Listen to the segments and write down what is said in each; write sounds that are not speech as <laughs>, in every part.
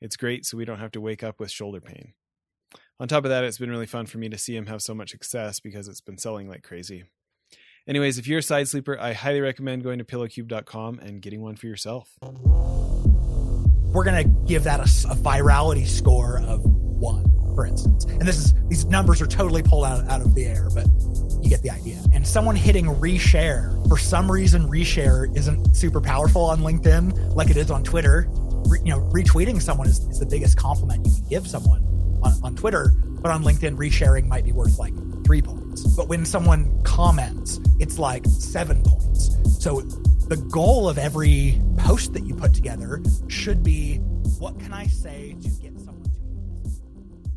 it's great so we don't have to wake up with shoulder pain. On top of that, it's been really fun for me to see him have so much success because it's been selling like crazy. Anyways, if you're a side sleeper, I highly recommend going to pillowcube.com and getting one for yourself. We're going to give that a, a, virality score of one, for instance. And this is these numbers are totally pulled out, out of the air, but you get the idea. And someone hitting reshare, for some reason, reshare isn't super powerful on LinkedIn like it is on Twitter. Re, you know, retweeting someone is, is the biggest compliment you can give someone on, on Twitter, but on LinkedIn, resharing might be worth like three points. But when someone comments, it's like seven points. So the goal of every post that you put together should be what can I say to get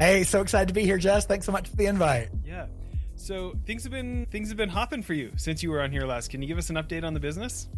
Hey, so excited to be here, Jess. Thanks so much for the invite. Yeah. So things have been things have been hopping for you since you were on here last. Can you give us an update on the business?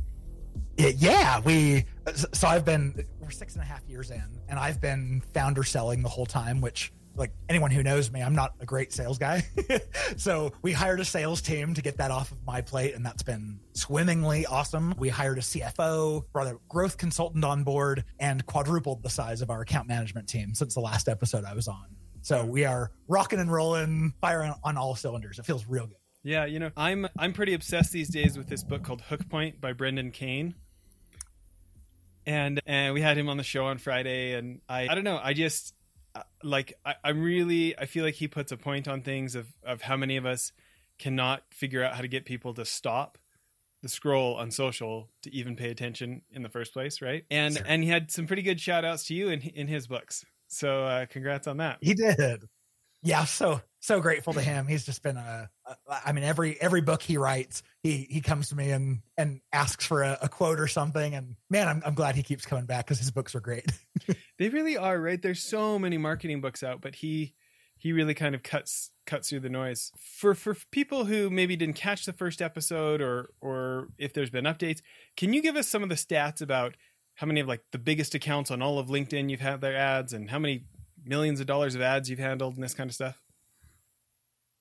Yeah, we. So I've been we're six and a half years in, and I've been founder selling the whole time, which like anyone who knows me, I'm not a great sales guy. <laughs> so we hired a sales team to get that off of my plate, and that's been swimmingly awesome. We hired a CFO, brought a growth consultant on board, and quadrupled the size of our account management team since the last episode I was on. So we are rocking and rolling, firing on all cylinders. It feels real good. Yeah, you know, I'm I'm pretty obsessed these days with this book called Hook Point by Brendan Kane. And and we had him on the show on Friday and I I don't know, I just uh, like I, I'm really I feel like he puts a point on things of of how many of us cannot figure out how to get people to stop the scroll on social to even pay attention in the first place, right? And sure. and he had some pretty good shout outs to you in in his books. So uh, congrats on that. He did. Yeah, so so grateful to him. He's just been a, a I mean every every book he writes, he he comes to me and and asks for a, a quote or something and man, I'm I'm glad he keeps coming back cuz his books are great. <laughs> they really are, right? There's so many marketing books out, but he he really kind of cuts cuts through the noise. For for people who maybe didn't catch the first episode or or if there's been updates, can you give us some of the stats about how many of like the biggest accounts on all of LinkedIn you've had their ads and how many millions of dollars of ads you've handled and this kind of stuff?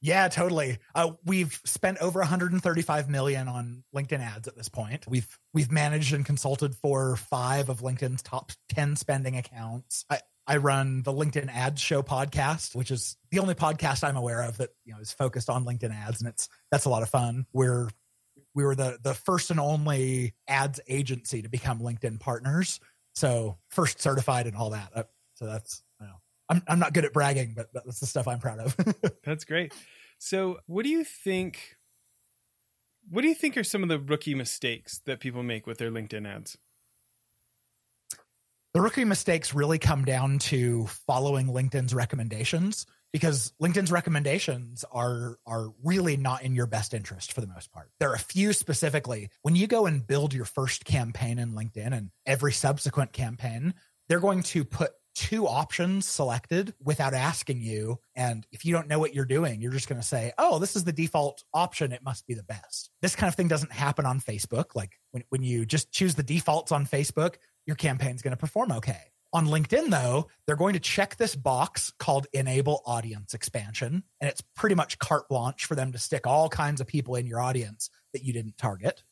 Yeah, totally. Uh, we've spent over 135 million on LinkedIn ads at this point. We've we've managed and consulted for five of LinkedIn's top 10 spending accounts. I, I run the LinkedIn Ads Show podcast, which is the only podcast I'm aware of that you know is focused on LinkedIn ads, and it's that's a lot of fun. We're we were the the first and only ads agency to become LinkedIn partners, so first certified and all that. Uh, so that's I'm I'm not good at bragging, but that's the stuff I'm proud of. <laughs> that's great. So, what do you think? What do you think are some of the rookie mistakes that people make with their LinkedIn ads? The rookie mistakes really come down to following LinkedIn's recommendations because LinkedIn's recommendations are are really not in your best interest for the most part. There are a few specifically. When you go and build your first campaign in LinkedIn and every subsequent campaign, they're going to put two options selected without asking you. And if you don't know what you're doing, you're just going to say, oh, this is the default option. It must be the best. This kind of thing doesn't happen on Facebook. Like when, when you just choose the defaults on Facebook, your campaign's going to perform okay. On LinkedIn, though, they're going to check this box called enable audience expansion. And it's pretty much carte blanche for them to stick all kinds of people in your audience that you didn't target.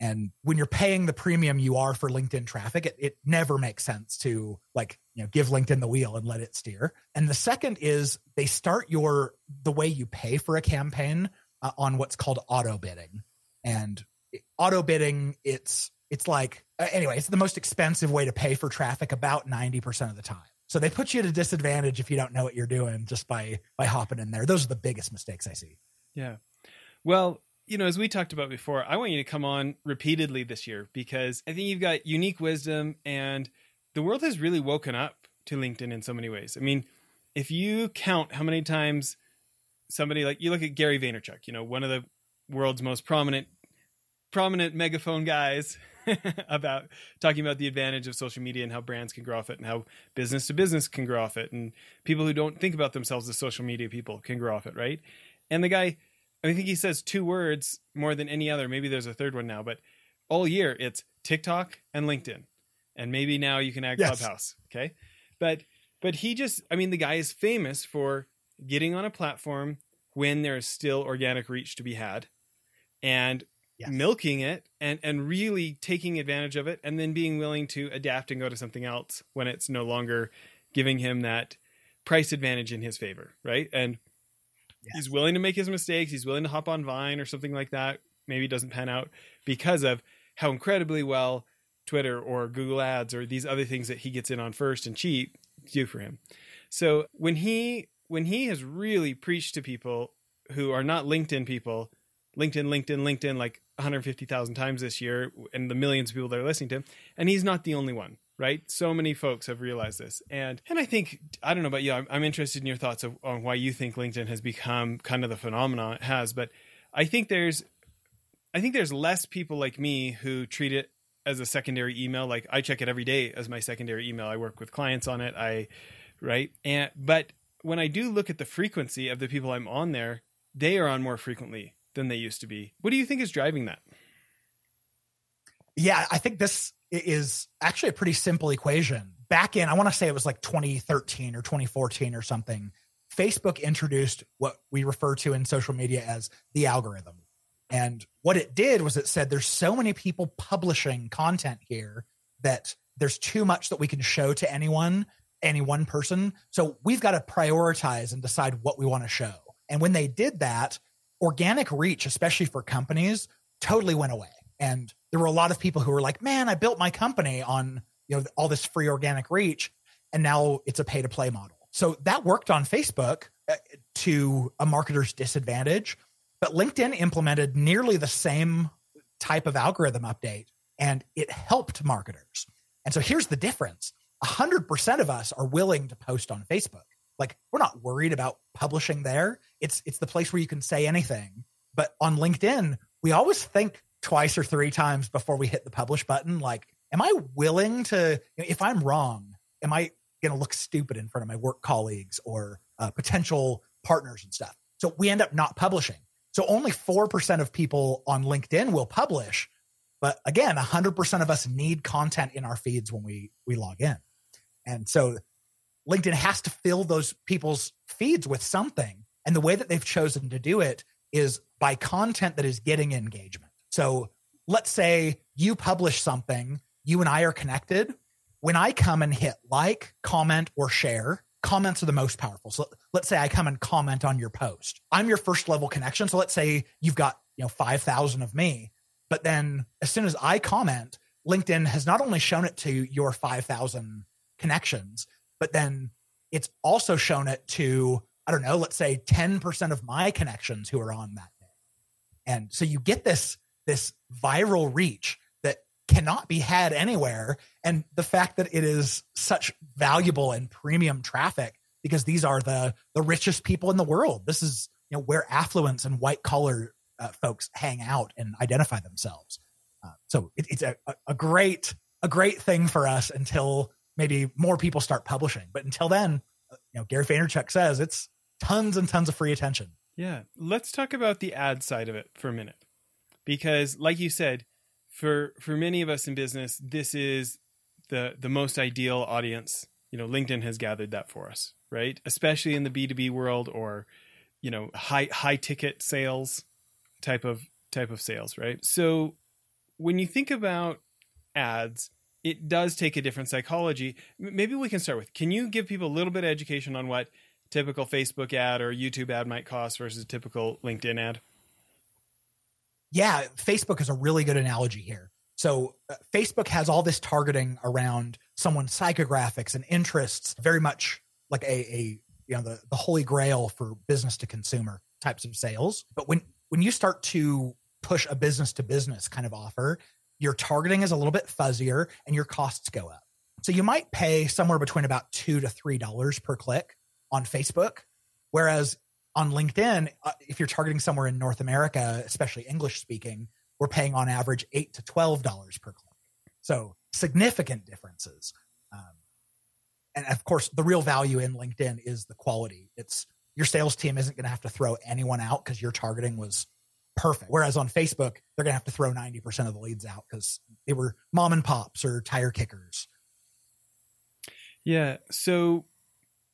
And when you're paying the premium you are for LinkedIn traffic, it, it never makes sense to like, you know, give LinkedIn the wheel and let it steer. And the second is they start your, the way you pay for a campaign uh, on what's called auto bidding. And auto bidding, it's, it's like, uh, anyway, it's the most expensive way to pay for traffic about 90% of the time. So they put you at a disadvantage if you don't know what you're doing just by by hopping in there. Those are the biggest mistakes I see. Yeah. Well, you know, as we talked about before, I want you to come on repeatedly this year because I think you've got unique wisdom and the world has really woken up to LinkedIn in so many ways. I mean, if you count how many times somebody like you look at Gary Vaynerchuk, you know, one of the world's most prominent prominent megaphone guys <laughs> about talking about the advantage of social media and how brands can grow off it and how business to business can grow off it and people who don't think about themselves as social media people can grow off it, right? And the guy I think he says two words more than any other. Maybe there's a third one now, but all year it's TikTok and LinkedIn. And maybe now you can add yes. Clubhouse. Okay. But but he just I mean the guy is famous for getting on a platform when there is still organic reach to be had and milking it and and really taking advantage of it and then being willing to adapt and go to something else when it's no longer giving him that price advantage in his favor right? And he's willing to make his mistakes. He's willing to hop on vine or something like that. Maybe it doesn't pan out because of how incredibly well twitter or google ads or these other things that he gets in on first and cheap do for him. So when he when he has really preached to people who are not linkedin people LinkedIn, LinkedIn, LinkedIn like 150,000 times this year and the millions of people that are listening to him. And he's not the only one, right? So many folks have realized this. And and I think, I don't know about you, I'm, I'm interested in your thoughts of, on why you think LinkedIn has become kind of the phenomenon it has. But I think there's, I think there's less people like me who treat it as a secondary email. Like I check it every day as my secondary email. I work with clients on it. I, right. And, but when I do look at the frequency of the people I'm on there, they are on more frequently than they used to be. What do you think is driving that? Yeah, I think this is actually a pretty simple equation. Back in, I want to say it was like 2013 or 2014 or something, Facebook introduced what we refer to in social media as the algorithm. And what it did was it said there's so many people publishing content here that there's too much that we can show to anyone, any one person. So we've got to prioritize and decide what we want to show. And when they did that, organic reach, especially for companies, totally went away. And there were a lot of people who were like, man, I built my company on, you know, all this free organic reach. And now it's a pay to play model. So that worked on Facebook uh, to a marketer's disadvantage. But LinkedIn implemented nearly the same type of algorithm update and it helped marketers. And so here's the difference 100% of us are willing to post on Facebook. Like we're not worried about publishing there. It's it's the place where you can say anything. But on LinkedIn, we always think twice or three times before we hit the publish button. Like, am I willing to? You know, if I'm wrong, am I going to look stupid in front of my work colleagues or uh, potential partners and stuff? So we end up not publishing. So only four percent of people on LinkedIn will publish. But again, 100% of us need content in our feeds when we we log in. And so LinkedIn has to fill those people's feeds with something. And the way that they've chosen to do it is by content that is getting engagement. So let's say you publish something, you and I are connected. When I come and hit like, comment, or share, comments are the most powerful. So let's say I come and comment on your post. I'm your first level connection. So let's say you've got, you know, 5,000 of me, but then as soon as I comment, LinkedIn has not only shown it to your 5,000 connections, but then it's also shown it to, I don't know, let's say 10% of my connections who are on that day. And so you get this, this viral reach that cannot be had anywhere. And the fact that it is such valuable and premium traffic because these are the, the richest people in the world. This is, you know, where affluence and white collar uh, folks hang out and identify themselves. Uh, so it, it's a, a great, a great thing for us until maybe more people start publishing. But until then, uh, you know, Gary Vaynerchuk says it's tons and tons of free attention. Yeah. Let's talk about the ad side of it for a minute. Because like you said, for for many of us in business, this is the the most ideal audience. You know, LinkedIn has gathered that for us, right? Especially in the B2B world or, you know, high high ticket sales type of type of sales, right? So when you think about ads, it does take a different psychology. Maybe we can start with can you give people a little bit of education on what typical Facebook ad or YouTube ad might cost versus a typical LinkedIn ad? Yeah, Facebook is a really good analogy here. So, uh, Facebook has all this targeting around someone's psychographics and interests, very much like a, a you know the, the holy grail for business to consumer types of sales. But when when you start to push a business to business kind of offer, your targeting is a little bit fuzzier and your costs go up. So you might pay somewhere between about two to three dollars per click on Facebook, whereas on LinkedIn, uh, if you're targeting somewhere in North America, especially English speaking, we're paying on average eight to twelve dollars per click. So significant differences. Um, and of course, the real value in LinkedIn is the quality. It's your sales team isn't going to have to throw anyone out because your targeting was perfect. Whereas on Facebook, they're going to have to throw 90% of the leads out because they were mom and pops or tire kickers. Yeah. So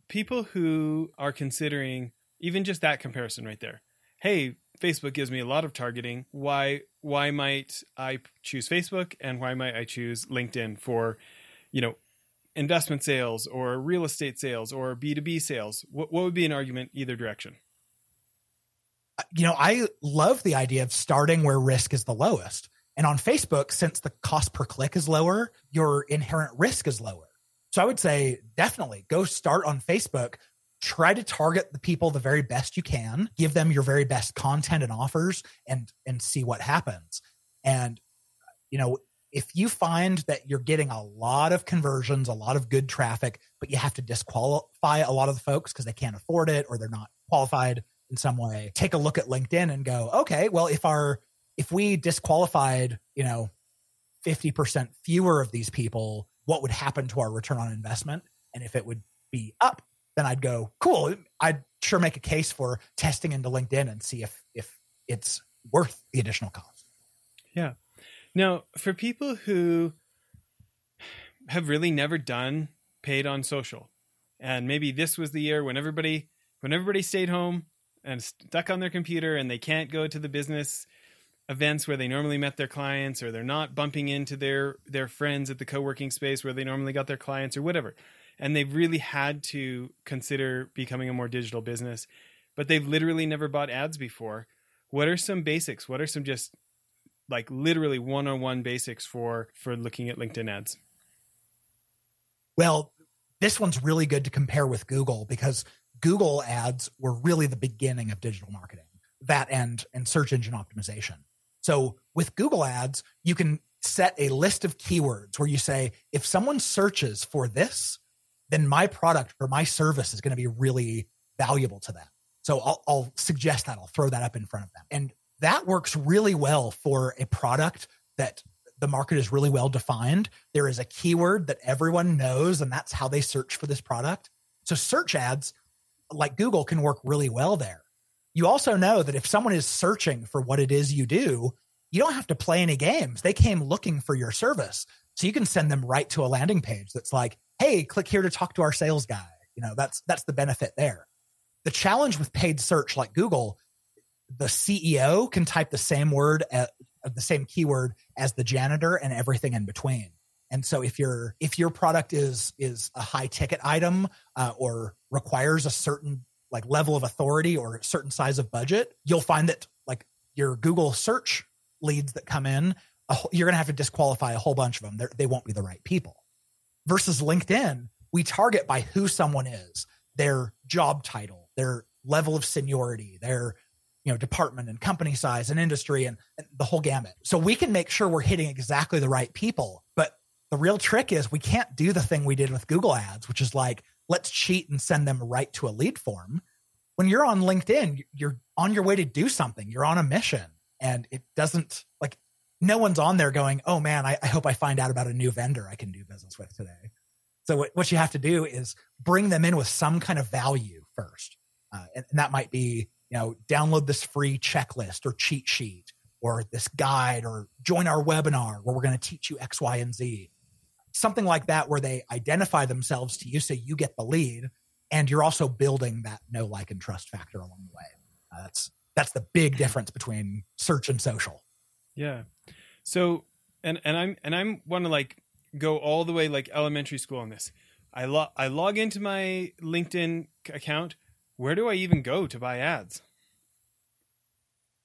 people who are considering even just that comparison right there. Hey, Facebook gives me a lot of targeting. Why why might I choose Facebook and why might I choose LinkedIn for, you know, investment sales or real estate sales or B2B sales? What what would be an argument either direction? You know, I love the idea of starting where risk is the lowest. And on Facebook, since the cost per click is lower, your inherent risk is lower. So I would say definitely go start on Facebook try to target the people the very best you can give them your very best content and offers and and see what happens and you know if you find that you're getting a lot of conversions a lot of good traffic but you have to disqualify a lot of the folks because they can't afford it or they're not qualified in some way take a look at linkedin and go okay well if our if we disqualified you know 50% fewer of these people what would happen to our return on investment and if it would be up then I'd go, cool. I'd sure make a case for testing into LinkedIn and see if if it's worth the additional cost. Yeah. Now, for people who have really never done paid on social, and maybe this was the year when everybody when everybody stayed home and stuck on their computer and they can't go to the business events where they normally met their clients or they're not bumping into their their friends at the co-working space where they normally got their clients or whatever and they've really had to consider becoming a more digital business, but they've literally never bought ads before. What are some basics? What are some just like literally one-on-one basics for for looking at LinkedIn ads? Well, this one's really good to compare with Google because Google ads were really the beginning of digital marketing, that and and search engine optimization. So with Google ads, you can set a list of keywords where you say if someone searches for this, then my product or my service is going to be really valuable to them. So I'll, I'll suggest that. I'll throw that up in front of them. And that works really well for a product that the market is really well defined. There is a keyword that everyone knows, and that's how they search for this product. So search ads like Google can work really well there. You also know that if someone is searching for what it is you do, you don't have to play any games. They came looking for your service. So you can send them right to a landing page that's like, hey, click here to talk to our sales guy. You know, that's that's the benefit there. The challenge with paid search like Google, the CEO can type the same word at, the same keyword as the janitor and everything in between. And so if your if your product is is a high ticket item uh, or requires a certain like level of authority or a certain size of budget, you'll find that like your Google search leads that come in, you're going to have to disqualify a whole bunch of them. They're, they will not be the right people versus LinkedIn, we target by who someone is, their job title, their level of seniority, their you know department and company size and industry and, and, the whole gamut. So we can make sure we're hitting exactly the right people. But the real trick is we can't do the thing we did with Google Ads, which is like let's cheat and send them right to a lead form. When you're on LinkedIn, you're on your way to do something. You're on a mission, and it doesn't like no one's on there going, oh man, I, I, hope I find out about a new vendor I can do business with today. So what, what you have to do is bring them in with some kind of value first. Uh, and, and that might be, you know, download this free checklist or cheat sheet or this guide or join our webinar where we're going to teach you X, Y, and Z. Something like that where they identify themselves to you so you get the lead and you're also building that know, like, and trust factor along the way. Uh, that's that's the big difference between search and social. Yeah. So and and I'm and I'm want to like go all the way like elementary school on this. I log I log into my LinkedIn account. Where do I even go to buy ads?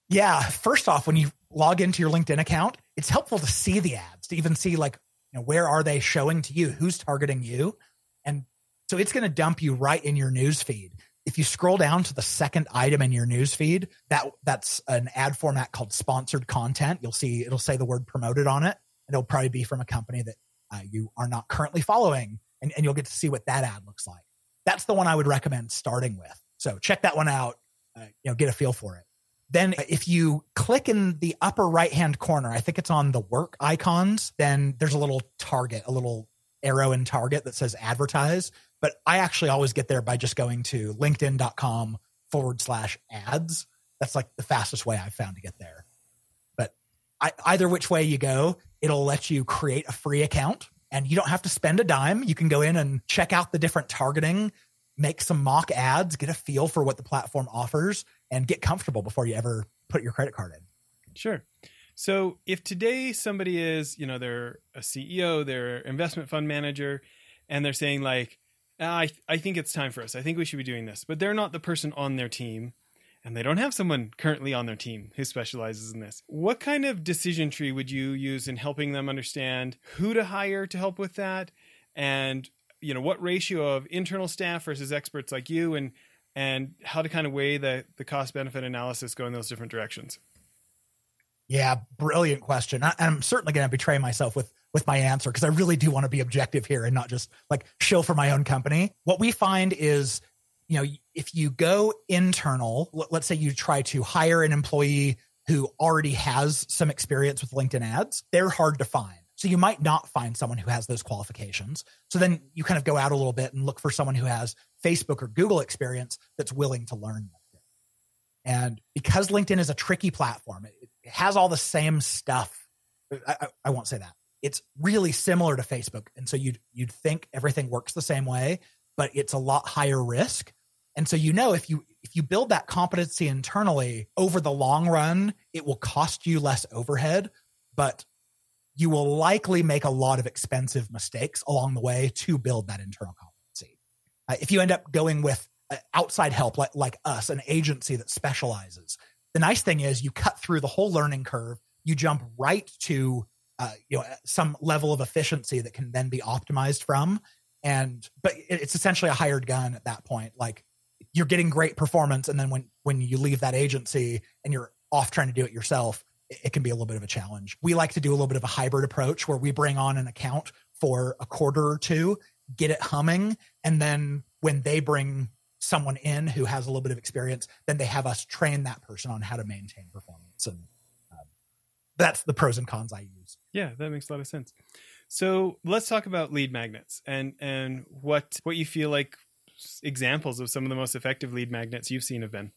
Yeah, first off, when you log into your LinkedIn account, it's helpful to see the ads, to even see like You know, where are they showing to you? Who's targeting you? And so it's going to dump you right in your news feed. If you scroll down to the second item in your news feed, that that's an ad format called sponsored content. You'll see it'll say the word promoted on it. And it'll probably be from a company that uh, you are not currently following, and, and you'll get to see what that ad looks like. That's the one I would recommend starting with. So check that one out. Uh, you know, get a feel for it. Then if you click in the upper right hand corner, I think it's on the work icons, then there's a little target, a little arrow in target that says advertise. But I actually always get there by just going to linkedin.com forward slash ads. That's like the fastest way I've found to get there. But I, either which way you go, it'll let you create a free account and you don't have to spend a dime. You can go in and check out the different targeting, make some mock ads, get a feel for what the platform offers, and get comfortable before you ever put your credit card in. Sure. So if today somebody is, you know, they're a CEO, they're investment fund manager, and they're saying like, ah, I I think it's time for us. I think we should be doing this, but they're not the person on their team, and they don't have someone currently on their team who specializes in this. What kind of decision tree would you use in helping them understand who to hire to help with that, and you know what ratio of internal staff versus experts like you, and and how to kind of weigh the the cost benefit analysis go in those different directions? Yeah, brilliant question. I, I'm certainly going to betray myself with with my answer because I really do want to be objective here and not just like show for my own company. What we find is, you know, if you go internal, let's say you try to hire an employee who already has some experience with LinkedIn ads, they're hard to find. So you might not find someone who has those qualifications. So then you kind of go out a little bit and look for someone who has Facebook or Google experience that's willing to learn. And because LinkedIn is a tricky platform, it, has all the same stuff. I, I, I won't say that. It's really similar to Facebook, and so you'd you'd think everything works the same way, but it's a lot higher risk. And so you know if you if you build that competency internally over the long run, it will cost you less overhead, but you will likely make a lot of expensive mistakes along the way to build that internal competency. Uh, if you end up going with uh, outside help like like us, an agency that specializes, the nice thing is you cut through the whole learning curve. You jump right to uh, you know some level of efficiency that can then be optimized from. And but it's essentially a hired gun at that point. Like you're getting great performance and then when when you leave that agency and you're off trying to do it yourself it, can be a little bit of a challenge we like to do a little bit of a hybrid approach where we bring on an account for a quarter or two get it humming and then when they bring someone in who has a little bit of experience, then they have us train that person on how to maintain performance. And um, that's the pros and cons I use. Yeah, that makes a lot of sense. So let's talk about lead magnets and and what what you feel like examples of some of the most effective lead magnets you've seen have been.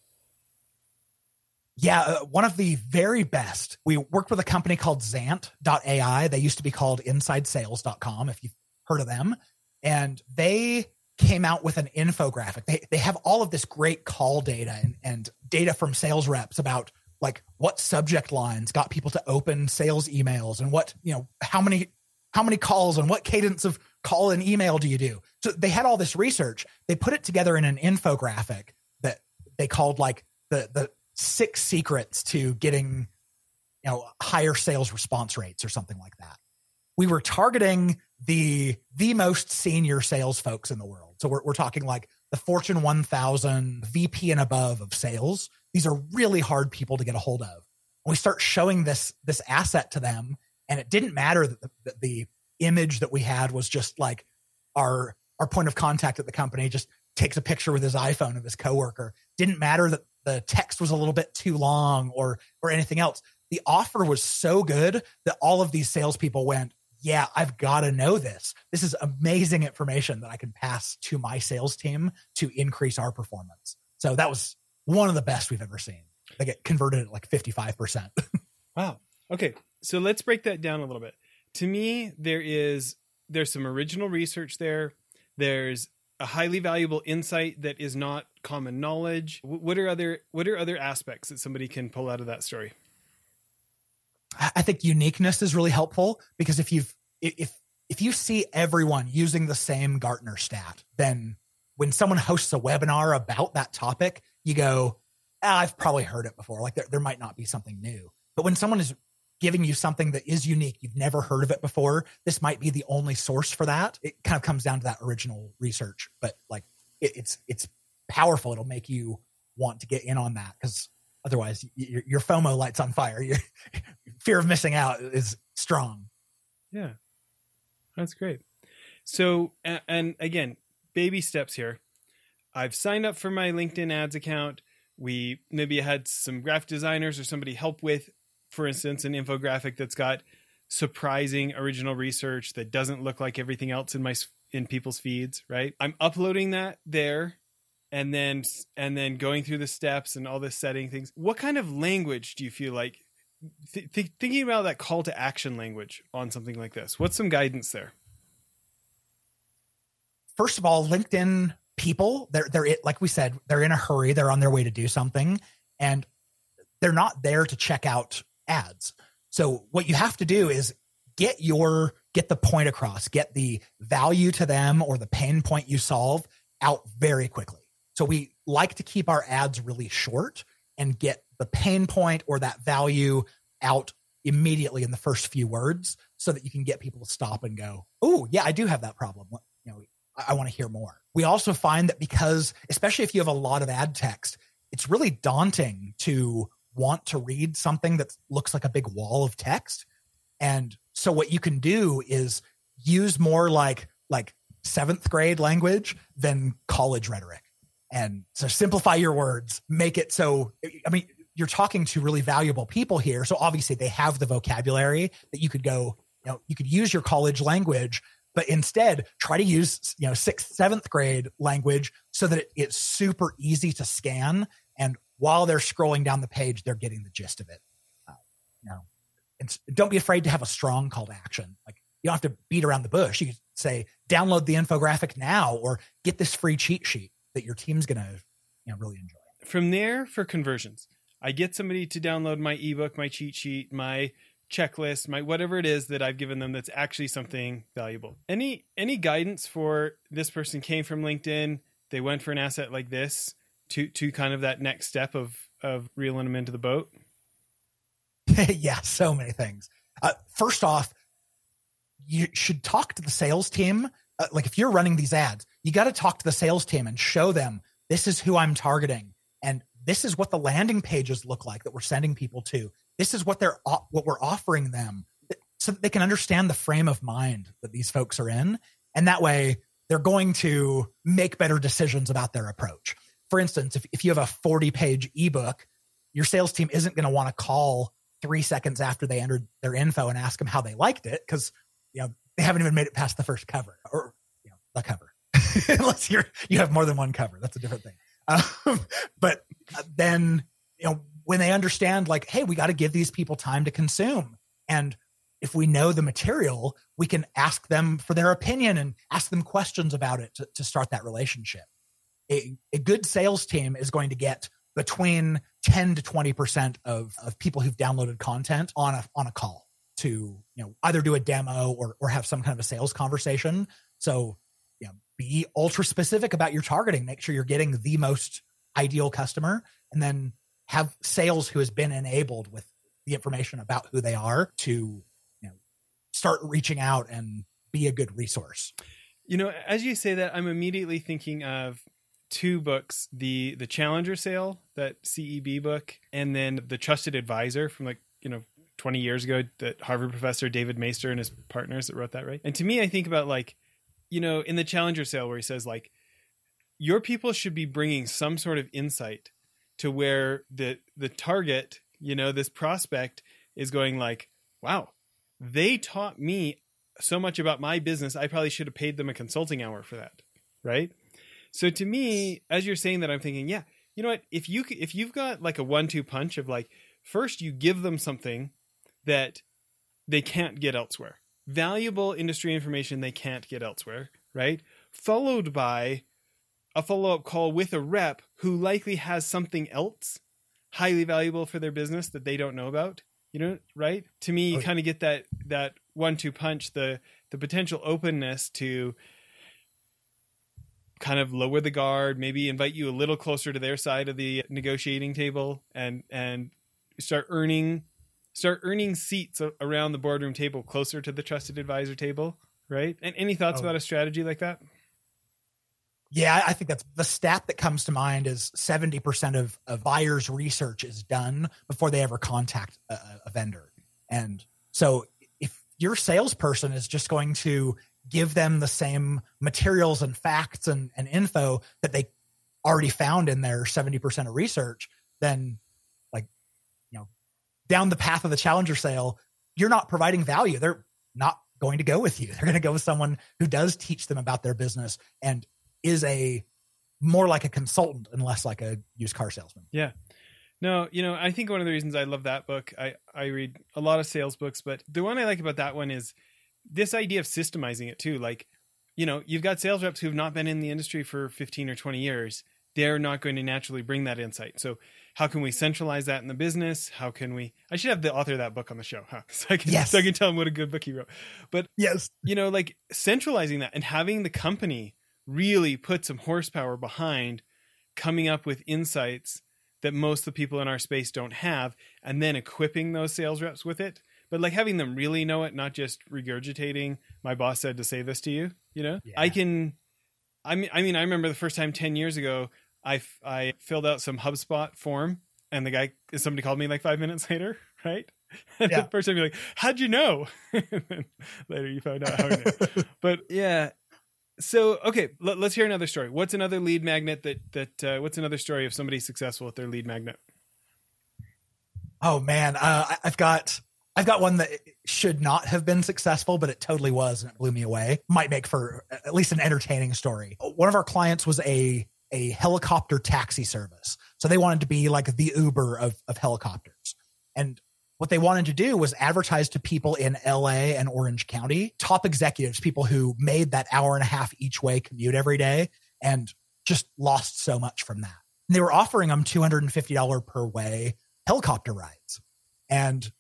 Yeah, uh, one of the very best. We worked with a company called XANT.ai. They used to be called InsideSales.com, if you've heard of them. And they came out with an infographic. They, they have all of this great call data and, and data from sales reps about like what subject lines got people to open sales emails and what, you know, how many, how many calls and what cadence of call and email do you do? So they had all this research. They put it together in an infographic that they called like the, the six secrets to getting, you know, higher sales response rates or something like that. We were targeting the the most senior sales folks in the world. So we're we're talking like the Fortune 1000 VP and above of sales. These are really hard people to get a hold of. And we start showing this this asset to them, and it didn't matter that the, that the image that we had was just like our our point of contact at the company just takes a picture with his iPhone of his coworker. Didn't matter that the text was a little bit too long or or anything else. The offer was so good that all of these salespeople went, yeah, I've got to know this. This is amazing information that I can pass to my sales team to increase our performance. So that was one of the best we've ever seen. They get converted at like 55%. <laughs> wow. Okay. So let's break that down a little bit. To me, there is there's some original research there. There's a highly valuable insight that is not common knowledge. What are other what are other aspects that somebody can pull out of that story? I think uniqueness is really helpful because if you've if if you see everyone using the same Gartner stat, then when someone hosts a webinar about that topic, you go, ah, I've probably heard it before. Like there, there might not be something new. But when someone is giving you something that is unique. You've never heard of it before. This might be the only source for that. It kind of comes down to that original research, but like it, it's it's powerful. It'll make you want to get in on that because otherwise your, your FOMO lights on fire. Your <laughs> fear of missing out is strong. Yeah, that's great. So, and again, baby steps here. I've signed up for my LinkedIn ads account. We maybe had some graphic designers or somebody help with, for instance, an infographic that's got surprising original research that doesn't look like everything else in my in people's feeds, right? I'm uploading that there and then and then going through the steps and all the setting things. What kind of language do you feel like th- th- thinking about that call to action language on something like this? What's some guidance there? First of all, LinkedIn people they're they're like we said they're in a hurry they're on their way to do something and they're not there to check out ads. So what you have to do is get your get the point across get the value to them or the pain point you solve out very quickly. So we like to keep our ads really short and get the pain point or that value out immediately in the first few words so that you can get people to stop and go oh yeah i do have that problem. You know I, I want to hear more. We also find that because, especially if you have a lot of ad text, it's really daunting to want to read something that looks like a big wall of text. And so what you can do is use more like like seventh grade language than college rhetoric. And so simplify your words, make it so I mean you're talking to really valuable people here. So obviously they have the vocabulary that you could go, you know, you could use your college language, but instead try to use you know sixth seventh grade language so that it, it's super easy to scan and while they're scrolling down the page they're getting the gist of it. Uh, you know and don't be afraid to have a strong call to action. Like you don't have to beat around the bush. You can say download the infographic now or get this free cheat sheet that your team's going to you know really enjoy. From there for conversions. I get somebody to download my ebook my cheat sheet my checklist, my whatever it is that I've given them that's actually something valuable. Any any guidance for this person came from LinkedIn, they went for an asset like this to to kind of that next step of of reeling them into the boat? <laughs> yeah, so many things. Uh, first off, you should talk to the sales team. Uh, like if you're running these ads, you got to talk to the sales team and show them this is who I'm targeting and this is what the landing pages look like that we're sending people to this is what they're what we're offering them so that they can understand the frame of mind that these folks are in and that way they're going to make better decisions about their approach for instance if, if you have a 40 page ebook your sales team isn't going to want to call three seconds after they entered their info and ask them how they liked it because you know they haven't even made it past the first cover or you know the cover. <laughs> Unless you're you have more than one cover that's a different thing. Um, <laughs> but then you know when they understand like hey we got to give these people time to consume and if we know the material we can ask them for their opinion and ask them questions about it to, to start that relationship a, a good sales team is going to get between 10 to 20% of, of people who've downloaded content on a, on a call to you know either do a demo or, or have some kind of a sales conversation. So you know, be ultra specific about your targeting. Make sure you're getting the most ideal customer and then have sales who has been enabled with the information about who they are to you know start reaching out and be a good resource. You know as you say that i'm immediately thinking of two books the the challenger sale that ceb book and then the trusted advisor from like you know 20 years ago that harvard professor david maister and his partners that wrote that right and to me i think about like you know in the challenger sale where he says like your people should be bringing some sort of insight to where the the target, you know, this prospect is going like, wow, they taught me so much about my business. I probably should have paid them a consulting hour for that, right? So to me, as you're saying that, I'm thinking, yeah, you know what? If you if you've got like a one-two punch of like, first you give them something that they can't get elsewhere, valuable industry information they can't get elsewhere, right? Followed by a follow up call with a rep who likely has something else highly valuable for their business that they don't know about. You know, right? To me, you oh, kind of get that that one two punch, the the potential openness to kind of lower the guard, maybe invite you a little closer to their side of the negotiating table and and start earning start earning seats around the boardroom table closer to the trusted advisor table, right? And any thoughts oh. about a strategy like that? Yeah, I think that's the stat that comes to mind is 70% of, of buyers' research is done before they ever contact a, a vendor. And so if your salesperson is just going to give them the same materials and facts and, and info that they already found in their 70% of research, then like, you know, down the path of the challenger sale, you're not providing value. They're not going to go with you. <laughs> They're going to go with someone who does teach them about their business and is a more like a consultant and less like a used car salesman. Yeah. No, you know, I think one of the reasons I love that book, I, I read a lot of sales books, but the one I like about that one is this idea of systemizing it too. Like, you know, you've got sales reps who've not been in the industry for 15 or 20 years. They're not going to naturally bring that insight. So how can we centralize that in the business? How can we, I should have the author of that book on the show, huh? <laughs> So I can, yes. so I can tell him what a good book he wrote. But yes, you know, like centralizing that and having the company really put some horsepower behind coming up with insights that most of the people in our space don't have and then equipping those sales reps with it but like having them really know it not just regurgitating my boss said to say this to you you know? Yeah. i can i mean i mean i remember the first time 10 years ago i i filled out some hubspot form and the guy somebody called me like 5 minutes <laughs> later right? <laughs> And yeah. the first time you're like how'd you know? <laughs> Later you found out how but yeah. So okay let, us hear another story. What's another lead magnet that that uh, what's another story of somebody successful with their lead magnet? Oh man uh, i've got i've got one that should not have been successful but it totally was and it blew me away might make for uh, at least an entertaining story one of our clients was a a helicopter taxi service so they wanted to be like the uber of, of helicopters and what they wanted to do was advertise to people in LA and Orange County, top executives, people who made that hour and a half each way commute every day and just lost so much from that. And they were offering them $250 per way helicopter rides. And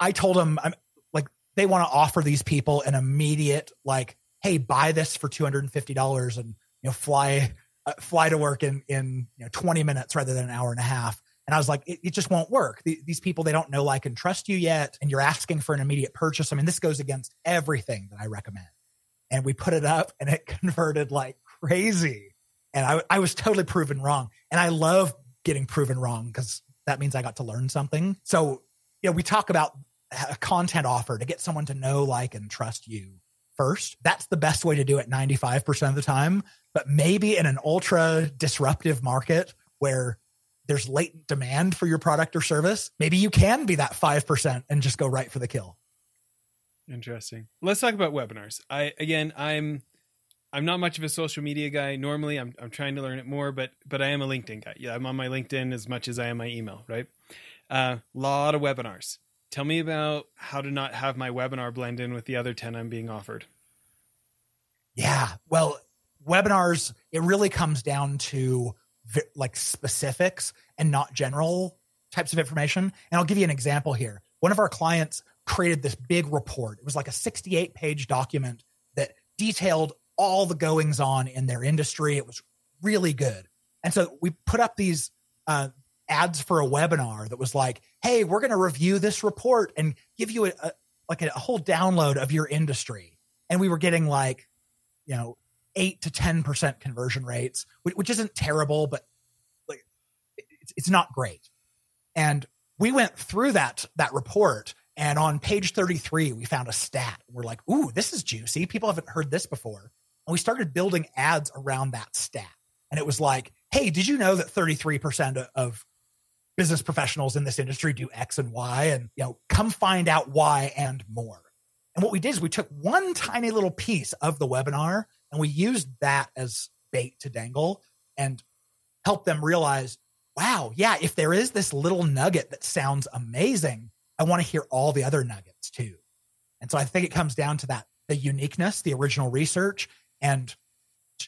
I told them, I'm like, they want to offer these people an immediate, like, hey, buy this for $250 and, you know, fly, uh, fly to work in, in, you know, 20 minutes rather than an hour and a half and I was like, it, it just won't work. The, these people, they don't know, like, and trust you yet. And you're asking for an immediate purchase. I mean, this goes against everything that I recommend. And we put it up and it <laughs> converted like crazy. And I, I was totally proven wrong. And I love getting proven wrong because that means I got to learn something. So, you know, we talk about a content offer to get someone to know, like, and trust you first. That's the best way to do it 95% of the time. But maybe in an ultra disruptive market where there's latent demand for your product or service, maybe you can be that 5% and just go right for the kill. Interesting. Let's talk about webinars. I again, I'm I'm not much of a social media guy normally. I'm I'm trying to learn it more, but but I am a LinkedIn guy. Yeah, I'm on my LinkedIn as much as I am my email, right? A uh, lot of webinars. Tell me about how to not have my webinar blend in with the other 10 I'm being offered. Yeah. Well, webinars, it really comes down to like specifics and not general types of information. And I'll give you an example here. One of our clients created this big report. It was like a 68 page document that detailed all the goings on in their industry. It was really good. And so we put up these uh, ads for a webinar that was like, "Hey, we're going to review this report and give you a, a like a whole download of your industry." And we were getting like, you know, eight to ten percent conversion rates, which isn't terrible, but like it's, it's not great. And we went through that that report, and on page thirty three, we found a stat. We're like, "Ooh, this is juicy. People haven't heard this before." And we started building ads around that stat. And it was like, "Hey, did you know that thirty three percent of business professionals in this industry do X and Y, and you know, come find out why and more." And what we did is we took one tiny little piece of the webinar and we used that as bait to dangle and help them realize, wow, yeah, if there is this little nugget that sounds amazing, I want to hear all the other nuggets too. And so I think it comes down to that the uniqueness, the original research, and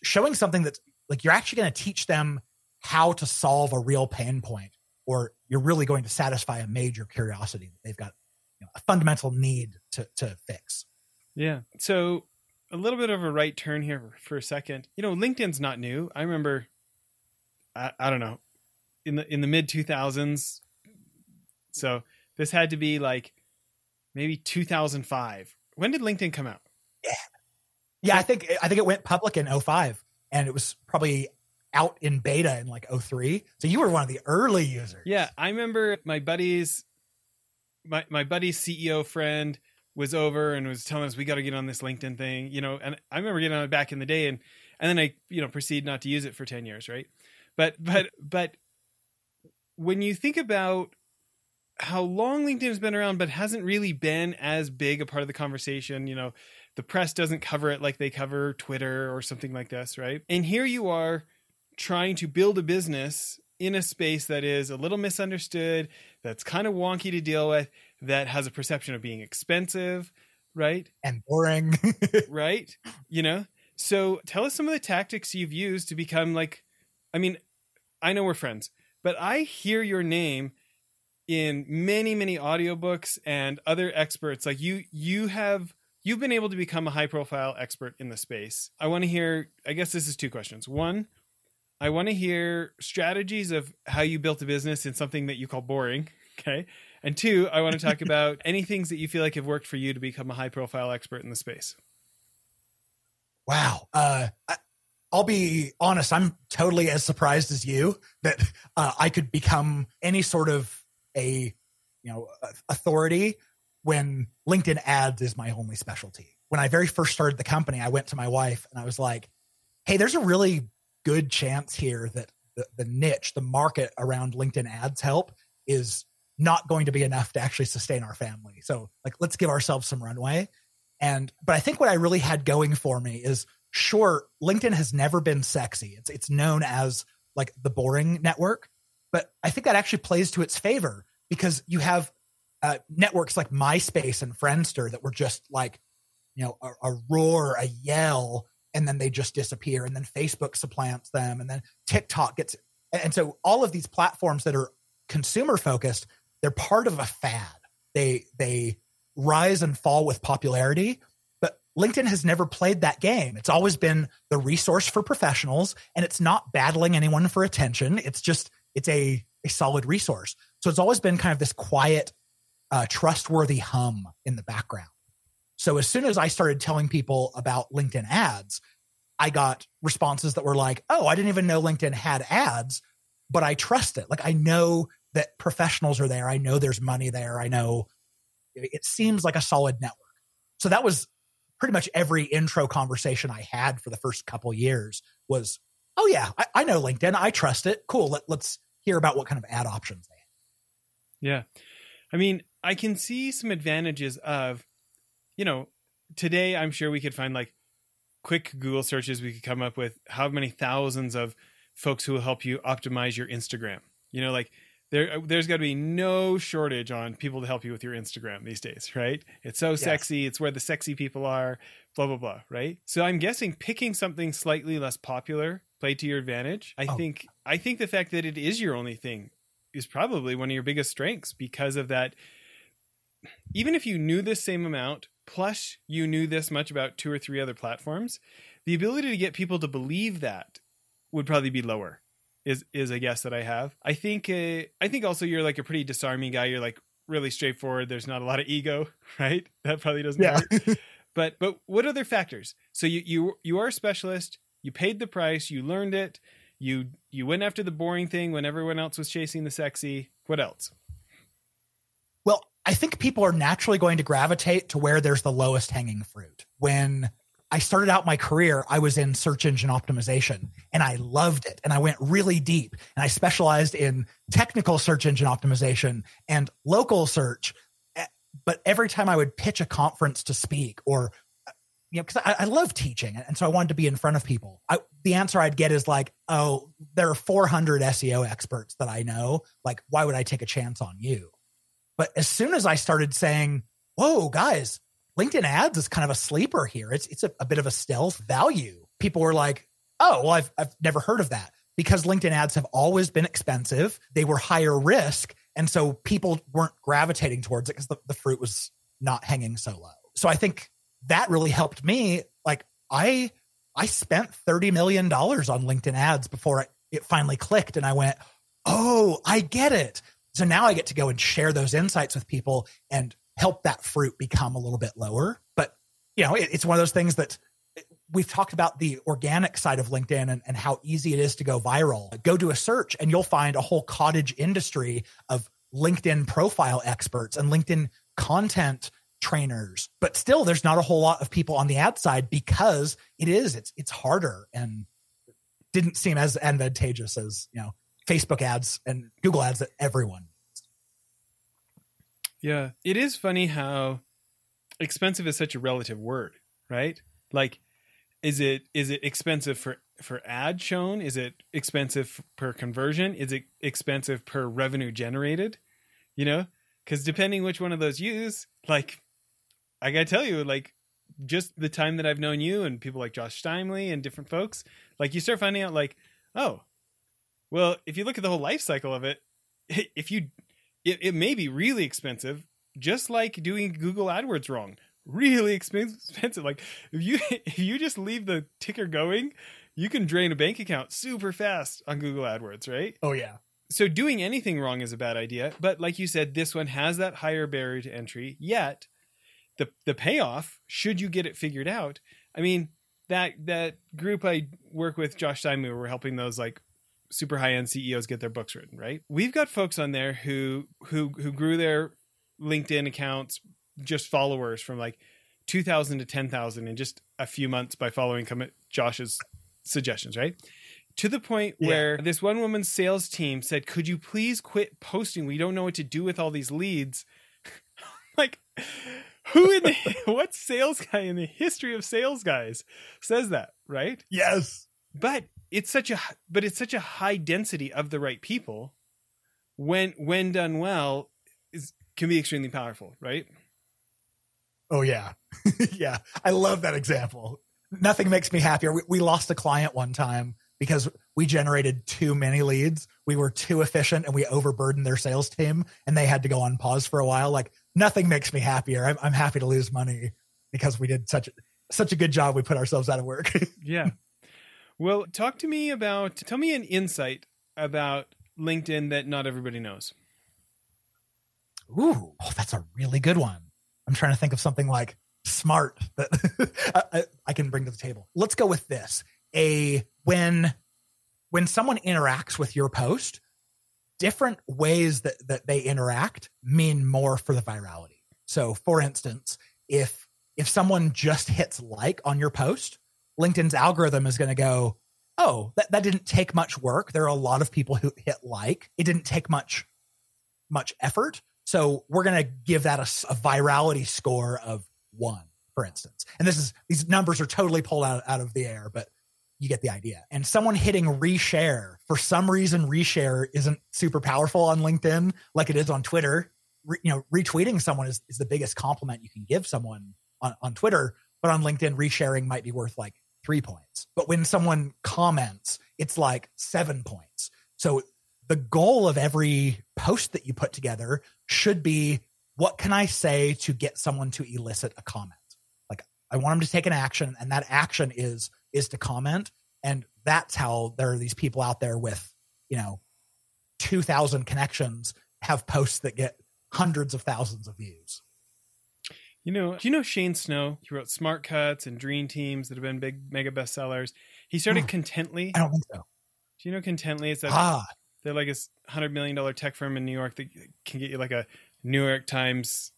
showing something that's like you're actually going to teach them how to solve a real pain point, or you're really going to satisfy a major curiosity that they've got you know, a fundamental need to, to fix. Yeah. So a little bit of a right turn here for a second. You know, LinkedIn's not new. I remember, I, I don't know, in the in the mid two thousands. So This had to be like maybe 2005. When did LinkedIn come out? Yeah. Yeah, I think I think it went public in 05 and it was probably out in beta in like 03. So you were one of the early users. Yeah, I remember my buddies my my buddy's CEO friend was over and was telling us we got to get on this LinkedIn thing, you know, and I remember getting on it back in the day and and then I, you know, proceed not to use it for 10 years, right? But but but when you think about how long LinkedIn has been around but hasn't really been as big a part of the conversation, you know, the press doesn't cover it like they cover Twitter or something like this, right? And here you are trying to build a business in a space that is a little misunderstood, that's kind of wonky to deal with, that has a perception of being expensive, right? And boring. <laughs> right? You know? So tell us some of the tactics you've used to become like, I mean, I know we're friends, but I hear your name in many, many audiobooks and other experts. Like you, you have you've been able to become a high profile expert in the space. I want to hear, I guess this is two questions. One, I want to hear strategies of how you built a business in something that you call boring. Okay. And two, I want to talk <laughs> about any things that you feel like have worked for you to become a high profile expert in the space. Wow. Uh, I, I'll be honest, I'm totally as surprised as you that uh, I could become any sort of a you know authority when LinkedIn ads is my only specialty. When I very first started the company, I went to my wife and I was like, "Hey, there's a really good chance here that the, the niche, the market around LinkedIn ads help is not going to be enough to actually sustain our family. So like let's give ourselves some runway. And but I think what I really had going for me is sure LinkedIn has never been sexy. It's it's known as like the boring network, but I think that actually plays to its favor because you have uh, networks like MySpace and Friendster that were just like you know a, a roar, a yell and then they just disappear and then facebook supplants them and then tiktok gets and so all of these platforms that are consumer focused they're part of a fad. They they rise and fall with popularity but linkedin has never played that game. It's always been the resource for professionals and it's not battling anyone for attention. It's just it's a a solid resource. So it's always been kind of this quiet uh, trustworthy hum in the background so as soon as I started telling people about LinkedIn ads, I got responses that were like, "Oh, I didn't even know LinkedIn had ads, but I trust it. Like I know that professionals are there. I know there's money there. I know it seems like a solid network." So that was pretty much every intro conversation I had for the first couple years was, "Oh yeah, I, I know LinkedIn. I trust it. Cool. Let, let's hear about what kind of ad options they have." Yeah. I mean, I can see some advantages of you know, today I'm sure we could find like quick Google searches. We could come up with how many thousands of folks who will help you optimize your Instagram. You know, like there, uh, there's got to be no shortage on people to help you with your Instagram these days, right? It's so yes. sexy. It's where the sexy people are. Blah blah blah. Right. So I'm guessing picking something slightly less popular played to your advantage. I oh. think. I think the fact that it is your only thing is probably one of your biggest strengths because of that. Even if you knew the same amount plus you knew this much about two or three other platforms, the ability to get people to believe that would probably be lower. Is is a guess that I have. I think uh, I think also you're like a pretty disarming guy. You're like really straightforward. There's not a lot of ego, <laughs> right? That probably doesn't yeah. hurt. but but what other factors? So you you you are a specialist. You paid the price. You learned it. You you went after the boring thing when everyone else was chasing the sexy. What else? I think people are naturally going to gravitate to where there's the lowest hanging fruit. When I started out my career, I was in search engine optimization and I loved it. And I went really deep and I specialized in technical search engine optimization and local search. Eh, but every time I would pitch a conference to speak or, you know, because I, I, love teaching. And so I wanted to be in front of people. I, the answer I'd get is like, oh, there are 400 SEO experts that I know. Like, why would I take a chance on you? But as soon as I started saying, whoa, guys, LinkedIn ads is kind of a sleeper here. It's it's a, a bit of a stealth value. People were like, oh, well, I've I've never heard of that. Because LinkedIn ads have always been expensive. They were higher risk. And so people weren't gravitating towards it because the, the fruit was not hanging so low. So I think that really helped me. Like I I spent $30 million on LinkedIn ads before it, it finally clicked. And I went, oh, I get it So now I get to go and share those insights with people and help that fruit become a little bit lower. But, you know, it, it's one of those things that we've talked about the organic side of LinkedIn and, and how easy it is to go viral. Go do a search and you'll find a whole cottage industry of LinkedIn profile experts and LinkedIn content trainers. But still, there's not a whole lot of people on the ad side because it is, it's, it's harder and didn't seem as advantageous as, you know, Facebook ads and Google ads that everyone. Yeah. It is funny how expensive is such a relative word, right? Like, is it is it expensive for for ad shown? Is it expensive per conversion? Is it expensive per revenue generated? You know, because depending which one of those use, like I gotta tell you, like just the time that I've known you and people like Josh Steimle and different folks, like you start finding out, like, oh, well, if you look at the whole life cycle of it, <laughs> if you, it, it may be really expensive, just like doing Google AdWords wrong really <laughs> expensive. Like if you <laughs> if you just leave the ticker going, you can drain a bank account super fast on Google AdWords, right? Oh yeah. So doing anything wrong is a bad idea. But like you said, this one has that higher barrier to entry. Yet the the payoff, should you get it figured out, I mean that that group I work with, Josh Steimle, we're helping those like super high end CEOs get their books written, right? We've got folks on there who who who grew their LinkedIn accounts just followers from like 2000 to 10,000 in just a few months by following Josh's suggestions, right? To the point yeah. where this one woman's sales team said, Could you please quit posting? We don't know what to do with all these leads. <laughs> like, who in the <laughs> what sales guy in the history of sales guys says that, right? Yes. But it's such a but it's such a high density of the right people when when done well is can be extremely powerful, right? Oh yeah, <laughs> yeah. I love that example. Nothing makes me happier. We, we lost a client one time because we generated too many leads. We were too efficient and we overburdened their sales team, and they had to go on pause for a while. Like nothing makes me happier. I'm, I'm happy to lose money because we did such a, such a good job. We put ourselves out of work. <laughs> yeah. Well, talk to me about. Tell me an insight about LinkedIn that not everybody knows. Ooh, oh, that's a really good one. I'm trying to think of something like smart that <laughs> I, I can bring to the table. Let's go with this. A when when someone interacts with your post, different ways that, that they interact mean more for the virality. So for instance, if if someone just hits like on your post, LinkedIn's algorithm is going to go, oh, that, that didn't take much work. There are a lot of people who hit like. It didn't take much much effort. So we're going to give that a, a, virality score of one, for instance. And this is these numbers are totally pulled out, out of the air, but you get the idea. And someone hitting reshare for some reason, reshare isn't super powerful on LinkedIn like it is on Twitter. Re, you know, retweeting someone is, is the biggest compliment you can give someone on, on Twitter, but on LinkedIn, resharing might be worth like three points. But when someone comments, it's like seven points. So the goal of every post that you put together should be what can I say to get someone to elicit a comment? Like I want them to take an action and that action is is to comment and that's how there are these people out there with, you know, 2000 connections have posts that get hundreds of thousands of views. You know, do you know Shane Snow? He wrote Smart Cuts and Dream Teams that have been big mega bestsellers. He started Contently. I don't think so. Do you know Contently? It's like ah. They're like a hundred million dollar tech firm in New York that can get you like a New York Times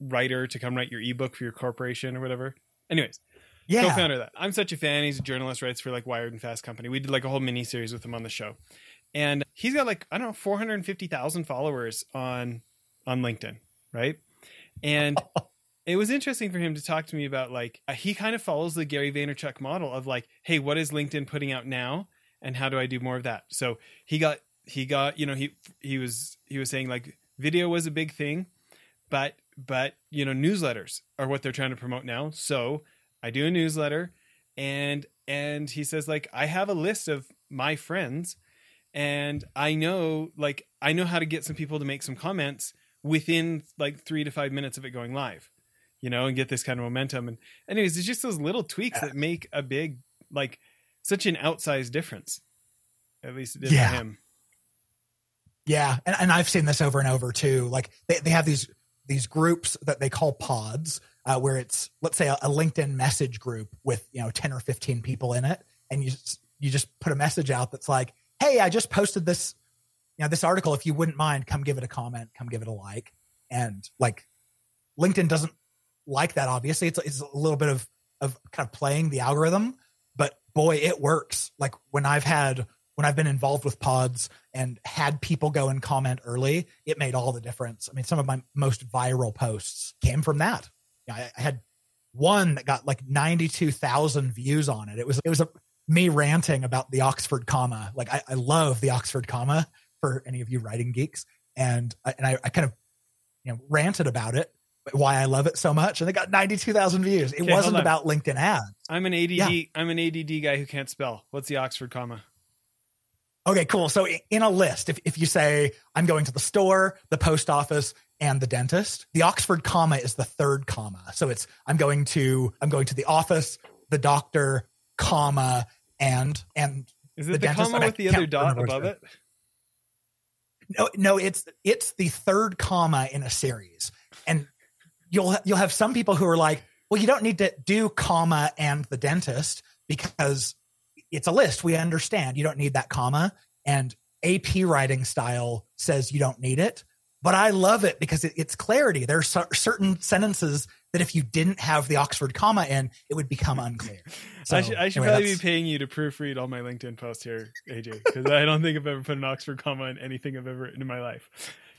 writer to come write your ebook for your corporation or whatever. Anyways, yeah. co-founder of that. I'm such a fan. He's a journalist, writes for like Wired and Fast Company. We did like a whole mini series with him on the show, and he's got like I don't know 450,000 followers on on LinkedIn, right? And <laughs> it was interesting for him to talk to me about like uh, he kind of follows the Gary Vaynerchuk model of like, hey, what is LinkedIn putting out now, and how do I do more of that? So he got he got you know he he was he was saying like video was a big thing but but you know newsletters are what they're trying to promote now so i do a newsletter and and he says like i have a list of my friends and i know like i know how to get some people to make some comments within like three to five minutes of it going live you know and get this kind of momentum and anyways it's just those little tweaks that make a big like such an outsized difference at least it did yeah. for him Yeah, and, and I've seen this over and over too. Like they, they have these these groups that they call pods, uh, where it's let's say a, a, LinkedIn message group with you know ten or fifteen people in it, and you just, you just put a message out that's like, "Hey, I just posted this, you know, this article. If you wouldn't mind, come give it a comment, come give it a like." And like, LinkedIn doesn't like that. Obviously, it's it's a little bit of of kind of playing the algorithm, but boy, it works. Like when I've had when I've been involved with pods and had people go and comment early, it made all the difference. I mean, some of my most viral posts came from that. I, I had one that got like 92,000 views on it. It was, it was a, me ranting about the Oxford comma. Like I, I love the Oxford comma for any of you writing geeks. And, I, and I, I kind of, you know, ranted about it why I love it so much, and they got ninety two thousand views. It okay, wasn't about LinkedIn ads. I'm an ADD. Yeah. I'm an ADD guy who can't spell. What's the Oxford comma? Okay, cool. So in a list, if, if you say, I'm going to the store, the post office, and the dentist, the Oxford comma is the third comma. So it's, I'm going to, I'm going to the office, the doctor, comma, and, and is it the, the comma with the other dot above it? No, no, it's, it's the third comma in a series. And you'll, you'll have some people who are like, well, you don't need to do comma and the dentist because it's a list. We understand you don't need that comma. And AP writing style says you don't need it. But I love it because it, it's clarity. There are certain sentences that if you didn't have the Oxford comma in, it would become unclear. <laughs> So, I should, I should anyway, probably be paying you to proofread all my LinkedIn posts here, AJ, because I don't think I've ever put an Oxford comma in anything I've ever written in my life.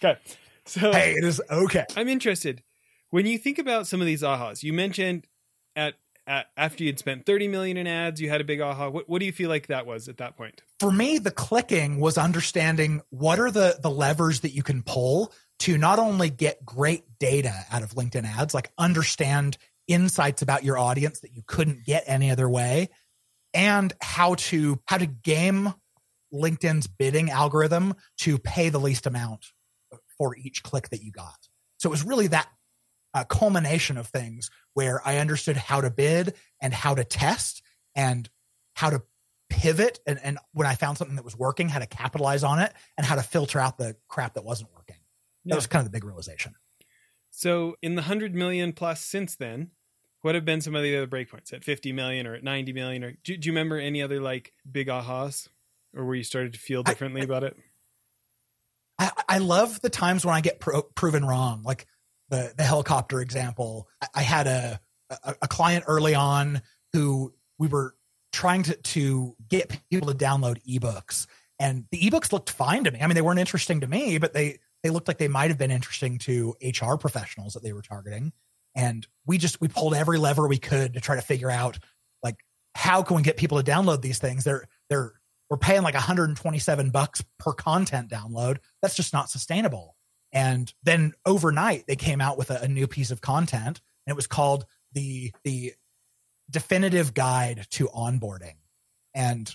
Okay. So hey, it is okay. I'm interested. When you think about some of these ahas, you mentioned at after you'd spent 30 million in ads, you had a big aha. What, what do you feel like that was at that point? For me, the clicking was understanding what are the, the levers that you can pull to not only get great data out of LinkedIn ads, like understand insights about your audience that you couldn't get any other way, and how to how to game LinkedIn's bidding algorithm to pay the least amount for each click that you got. So it was really that uh, culmination of things where I understood how to bid and how to test and how to pivot. And, and when I found something that was working, how to capitalize on it and how to filter out the crap that wasn't working. That yeah. was kind of the big realization. So, in the 100 million plus since then, what have been some of the other breakpoints at 50 million or at 90 million? Or do, do you remember any other like big ahas or where you started to feel differently I, about it? I, I love the times when I get pro- proven wrong. Like the the helicopter example, I, had a, a, a client early on who we were trying to to get people to download ebooks, and the ebooks looked fine to me. I mean, they weren't interesting to me, but they they looked like they might have been interesting to HR professionals that they were targeting. And we just we pulled every lever we could to try to figure out like how can we get people to download these things? They're they're we're paying like 127 bucks per content download. That's just not sustainable. And then overnight, they came out with a, a new piece of content, and it was called the the definitive guide to onboarding. And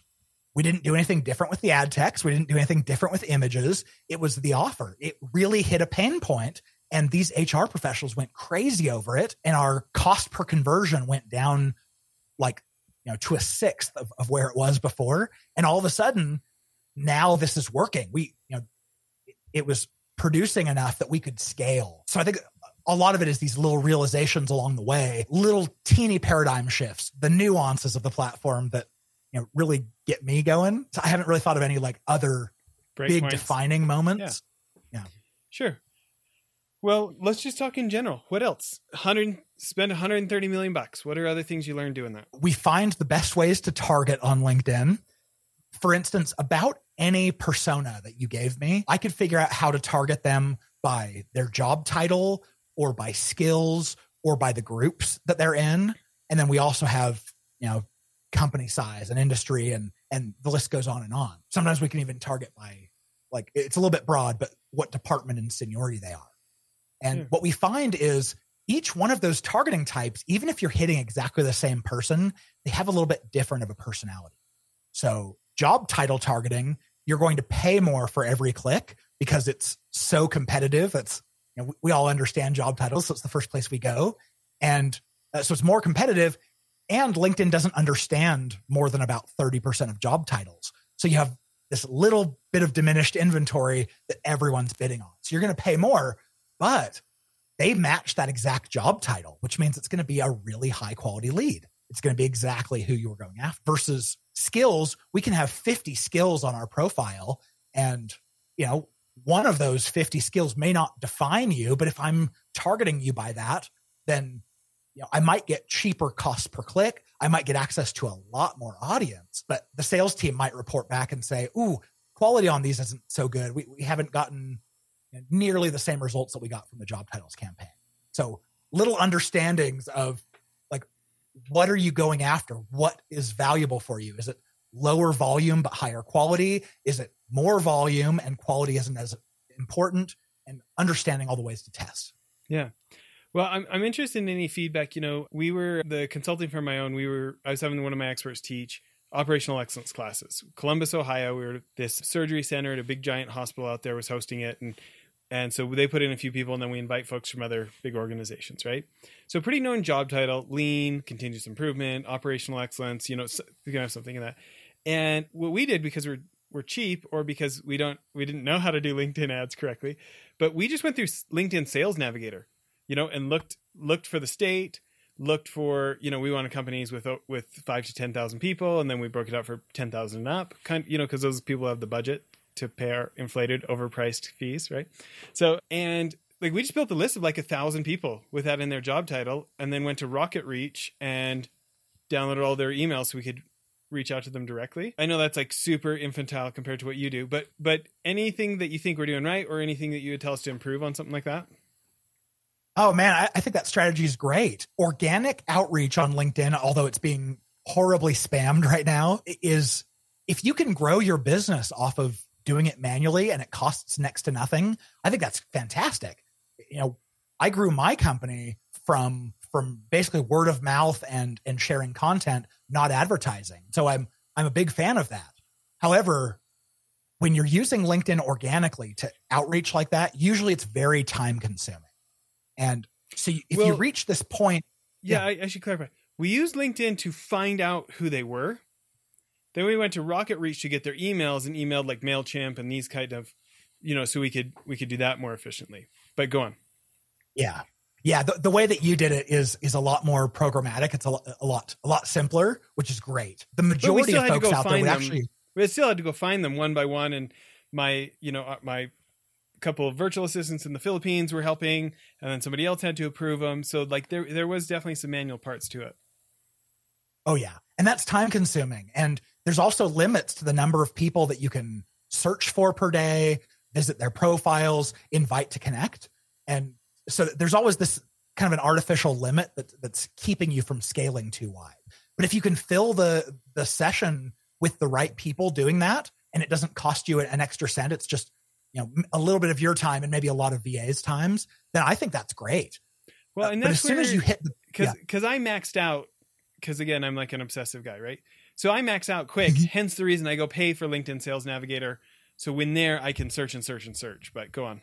we didn't do anything different with the ad text. We didn't do anything different with images. It was the offer. It really hit a pain point, and these HR professionals went crazy over it. And our cost per conversion went down like you know to a sixth of, of where it was before. And all of a sudden, now this is working. We you know it was producing enough that we could scale. So I think a lot of it is these little realizations along the way, little teeny paradigm shifts, the nuances of the platform that you know really get me going. So I haven't really thought of any like other Break big points. defining moments. Yeah. yeah. Sure. Well, let's just talk in general. What else? 100 spend 130 million bucks. What are other things you learned doing that? We find the best ways to target on LinkedIn. For instance, about any persona that you gave me, I could figure out how to target them by their job title or by skills or by the groups that they're in. And then we also have, you know, company size and industry and and the list goes on and on. Sometimes we can even target by like it's a little bit broad, but what department and seniority they are. And what we find is each one of those targeting types, even if you're hitting exactly the same person, they have a little bit different of a personality. So job title targeting, you're going to pay more for every click because it's so competitive. It's you know, we, all understand job titles, so it's the first place we go, and uh, so it's more competitive. And LinkedIn doesn't understand more than about thirty percent of job titles, so you have this little bit of diminished inventory that everyone's bidding on. So you're going to pay more, but they match that exact job title, which means it's going to be a really high quality lead. It's going to be exactly who you were going after versus skills. We can have 50 skills on our profile and, you know, one of those 50 skills may not define you, but if I'm targeting you by that, then you know, I might get cheaper cost per click. I might get access to a lot more audience, but the sales team might report back and say, "Ooh, quality on these isn't so good. We, we haven't gotten nearly the same results that we got from the job titles campaign." So little understandings of what are you going after? What is valuable for you? Is it lower volume but higher quality? Is it more volume and quality isn't as important? And understanding all the ways to test. Yeah. Well, I'm I'm interested in any feedback. You know, we were the consulting firm my own. We were I was having one of my experts teach operational excellence classes. Columbus, Ohio. We were this surgery center at a big giant hospital out there was hosting it, and and so they put in a few people, and then we invite folks from other big organizations, right? So pretty known job title: lean, continuous improvement, operational excellence. You know, you can have something in that. And what we did because we're we're cheap or because we don't we didn't know how to do LinkedIn ads correctly, but we just went through LinkedIn Sales Navigator you know, and looked looked for the state, looked for you know we wanted companies with with five to ten thousand people, and then we broke it out for ten thousand and up, kind of, you know because those people have the budget to pay inflated, overpriced fees, right? So and like we just built a list of like a thousand people with that in their job title, and then went to Rocket Reach and downloaded all their emails so we could reach out to them directly. I know that's like super infantile compared to what you do, but but anything that you think we're doing right or anything that you would tell us to improve on something like that? Oh man, I, I think that strategy is great. Organic outreach on LinkedIn, although it's being horribly spammed right now, is if you can grow your business off of doing it manually and it costs next to nothing, I think that's fantastic. You know, I grew my company from from basically word of mouth and and sharing content, not advertising. So I'm I'm a big fan of that. However, when you're using LinkedIn organically to outreach like that, usually it's very time consuming. And so if well, you reach this point, yeah, yeah. I, I should clarify. We used LinkedIn to find out who they were. Then we went to Rocket Reach to get their emails and emailed like Mailchimp and these kind of, you know, so we could we could do that more efficiently. But go on. Yeah, yeah. The, the way that you did it is is a lot more programmatic. It's a, a lot a lot simpler, which is great. The majority of folks out there would actually. We still had to go find them one by one, and my you know uh, my couple of virtual assistants in the Philippines were helping, and then somebody else had to approve them. So like there there was definitely some manual parts to it. Oh yeah, and that's time consuming, and there's also limits to the number of people that you can search for per day, visit their profiles, invite to connect, and so there's always this kind of an artificial limit that, that's keeping you from scaling too wide. But if you can fill the the session with the right people doing that, and it doesn't cost you an extra cent, it's just you know a little bit of your time and maybe a lot of VA's times, then I think that's great. Well, and uh, as soon as you hit because because yeah. I maxed out because again I'm like an obsessive guy, right? So I max out quick. Mm-hmm. hence the reason I go pay for LinkedIn Sales Navigator. So when there, I can search and search and search. But go on,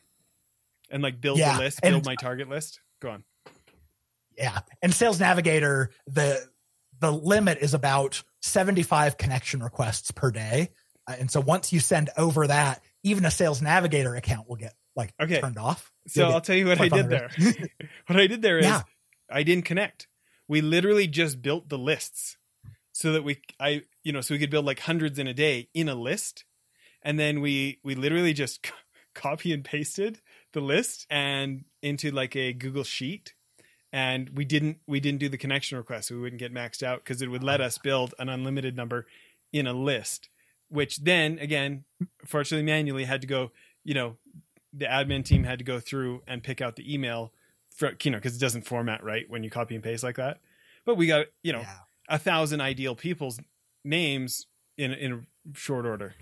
and like build yeah. the list, build my target list. Go on. Yeah, and Sales Navigator the the limit is about 75 connection requests per day. Uh, and so once you send over that, even a sales navigator account will get like okay. turned off. So I'll tell you what I did there. <laughs> <laughs> what I did there is yeah. I didn't connect. We literally just built the lists so that we I you know so we could build like hundreds in a day in a list and then we we literally just c- <laughs> copy and pasted the list and into like a Google sheet and we didn't we didn't do the connection request so we wouldn't get maxed out because it would let us build an unlimited number in a list which then again, fortunately manually had to go, you know, the admin team had to go through and pick out the email for, you know, because it doesn't format right when you copy and paste like that. But we got, you know, yeah. A thousand ideal people's names in in short order.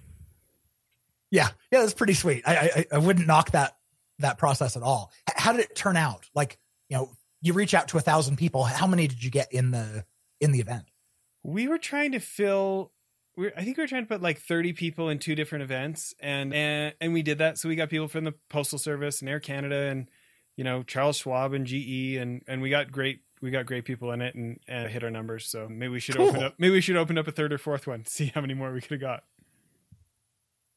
Yeah, yeah, that's pretty sweet. I, I I wouldn't knock that that process at all. How did it turn out? Like, you know, you reach out to a thousand people. How many did you get in the in the event? We were trying to fill we I think we were trying to put like 30 people in two different events and, and and we did that so we got people from the postal service and air canada and you know charles schwab and ge and and we got great we got great people in it and, and hit our numbers so maybe we should cool. open up maybe we should open up a third or fourth one <laughs> see how many more we could have got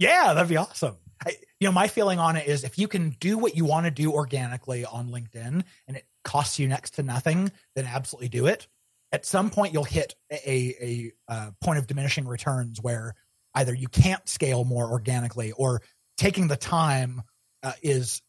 Yeah, that'd be awesome. I, you know, my feeling on it is if you can do what you want to do organically on LinkedIn and it costs you next to nothing, then absolutely do it. At some point, you'll hit a, a, a point of diminishing returns where either you can't scale more organically or taking the time uh, is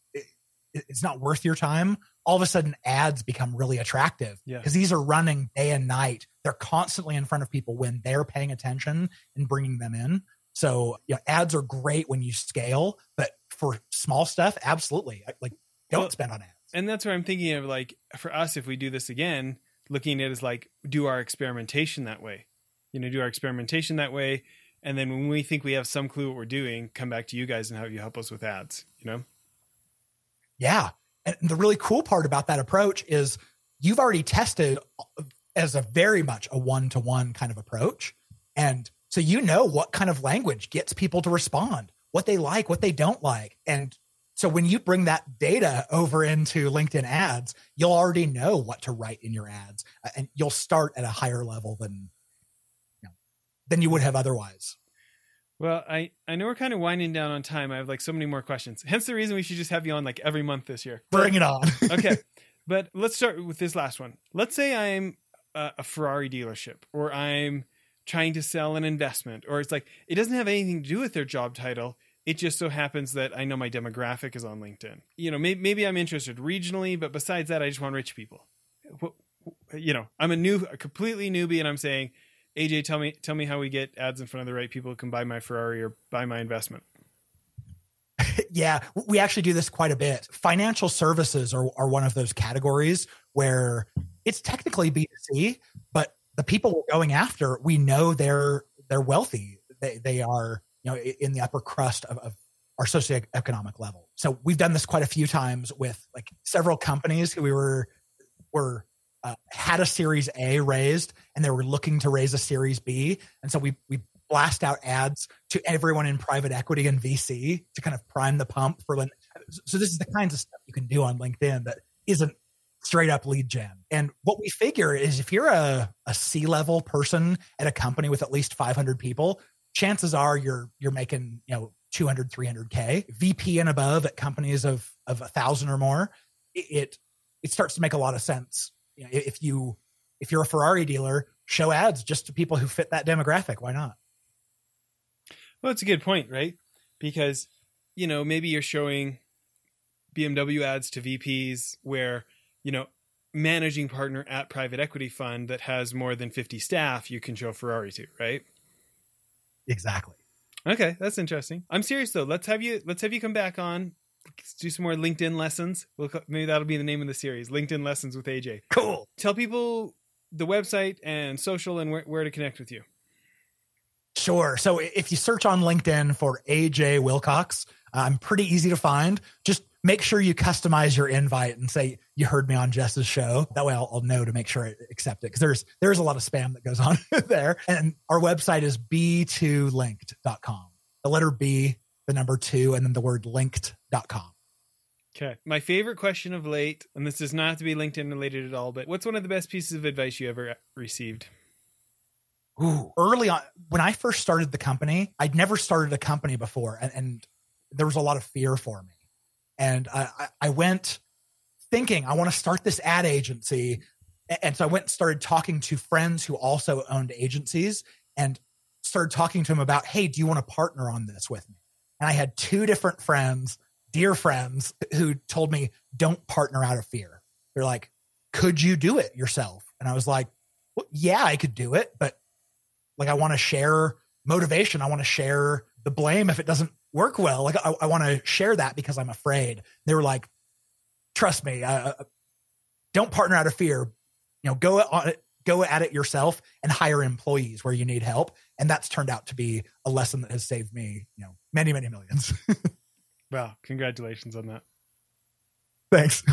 it's not worth your time all of a sudden ads become really attractive. Because yeah. these are running day and night. They're constantly in front of people when they're paying attention and bringing them in. So you know, ads are great when you scale but for small stuff absolutely. Like don't well, spend on ads. and that's what i'm thinking of like for us if we do this again looking at it as like do our experimentation that way. You know do our experimentation that way and then when we think we have some clue what we're doing come back to you guys and have you help us with ads you know yeah and the really cool part about that approach is you've already tested as a very much a one to one kind of approach. And so you know what kind of language gets people to respond, what they like, what they don't like. And so when you bring that data over into LinkedIn ads, you'll already know what to write in your ads uh, and you'll start at a higher level than you know, than you would have otherwise. Well, I, I know we're kind of winding down on time. I have like so many more questions. Hence the reason we should just have you on like every month this year. Bring it on. <laughs> okay. But let's start with this last one. Let's say I'm a, a Ferrari dealership or I'm trying to sell an investment or it's like it doesn't have anything to do with their job title. It just so happens that I know my demographic is on LinkedIn. You know, maybe, maybe I'm interested regionally, but besides that, I just want rich people. You know, I'm a new, a completely newbie, and I'm saying, AJ, tell me tell me how we get ads in front of the right people who can buy my Ferrari or buy my investment. <laughs> yeah, we actually do this quite a bit. Financial services are, are one of those categories where it's technically B2C, but the people we're going after, we know they're they're wealthy. They they are, you know, in the upper crust of, of our socioeconomic level. So we've done this quite a few times with like several companies who we were were uh, had a Series A raised and they were looking to raise a Series B, and so we we blast out ads to everyone in private equity and VC to kind of prime the pump for. When. So this is the kinds of stuff you can do on LinkedIn that isn't straight up lead gen. And what we figure is if you're a, a C level person at a company with at least 500 people, chances are you're you're making you know 200 300k vp and above at companies of of a thousand or more it it starts to make a lot of sense you know, if you if you're a Ferrari dealer, show ads just to people who fit that demographic. Why not? Well, it's a good point, right? Because you know maybe you're showing BMW ads to VPs where you know managing partner at private equity fund that has more than 50 staff you can show Ferrari to, right? Exactly. Okay, that's interesting. I'm serious though. Let's have you let's have you come back on do some more LinkedIn lessons. We'll, maybe that'll be the name of the series LinkedIn Lessons with AJ. Cool. Tell people the website and social and where, where to connect with you. Sure. So if you search on LinkedIn for AJ Wilcox, uh, I'm pretty easy to find. Just make sure you customize your invite and say you heard me on Jess's show. That way I'll, I'll know to make sure I accept it because there's there's a lot of spam that goes <laughs> on there. And our website is b2linked.com. The letter B the number two, and then the word Okay. My favorite question of late, and this does not have to be LinkedIn related at all, but what's one of the best pieces of advice you ever received? Ooh, early on, when I first started the company, I'd never started a company before, and, and there was a lot of fear for me. And I, I went thinking, I want to start this ad agency. And so I went and started talking to friends who also owned agencies and started talking to them about, hey, do you want to partner on this with me? And I had two different friends, dear friends, who told me, don't partner out of fear. They're like, could you do it yourself? And I was like, well, yeah, I could do it, but like, I want to share motivation. I want to share the blame if it doesn't work well. Like, I, I want to share that because I'm afraid. They were like, trust me, uh, don't partner out of fear. You know, go on it, go at it yourself and hire employees where you need help. And that's turned out to be a lesson that has saved me, you know, many, many millions. <laughs> wow. Congratulations on that. Thanks. <laughs>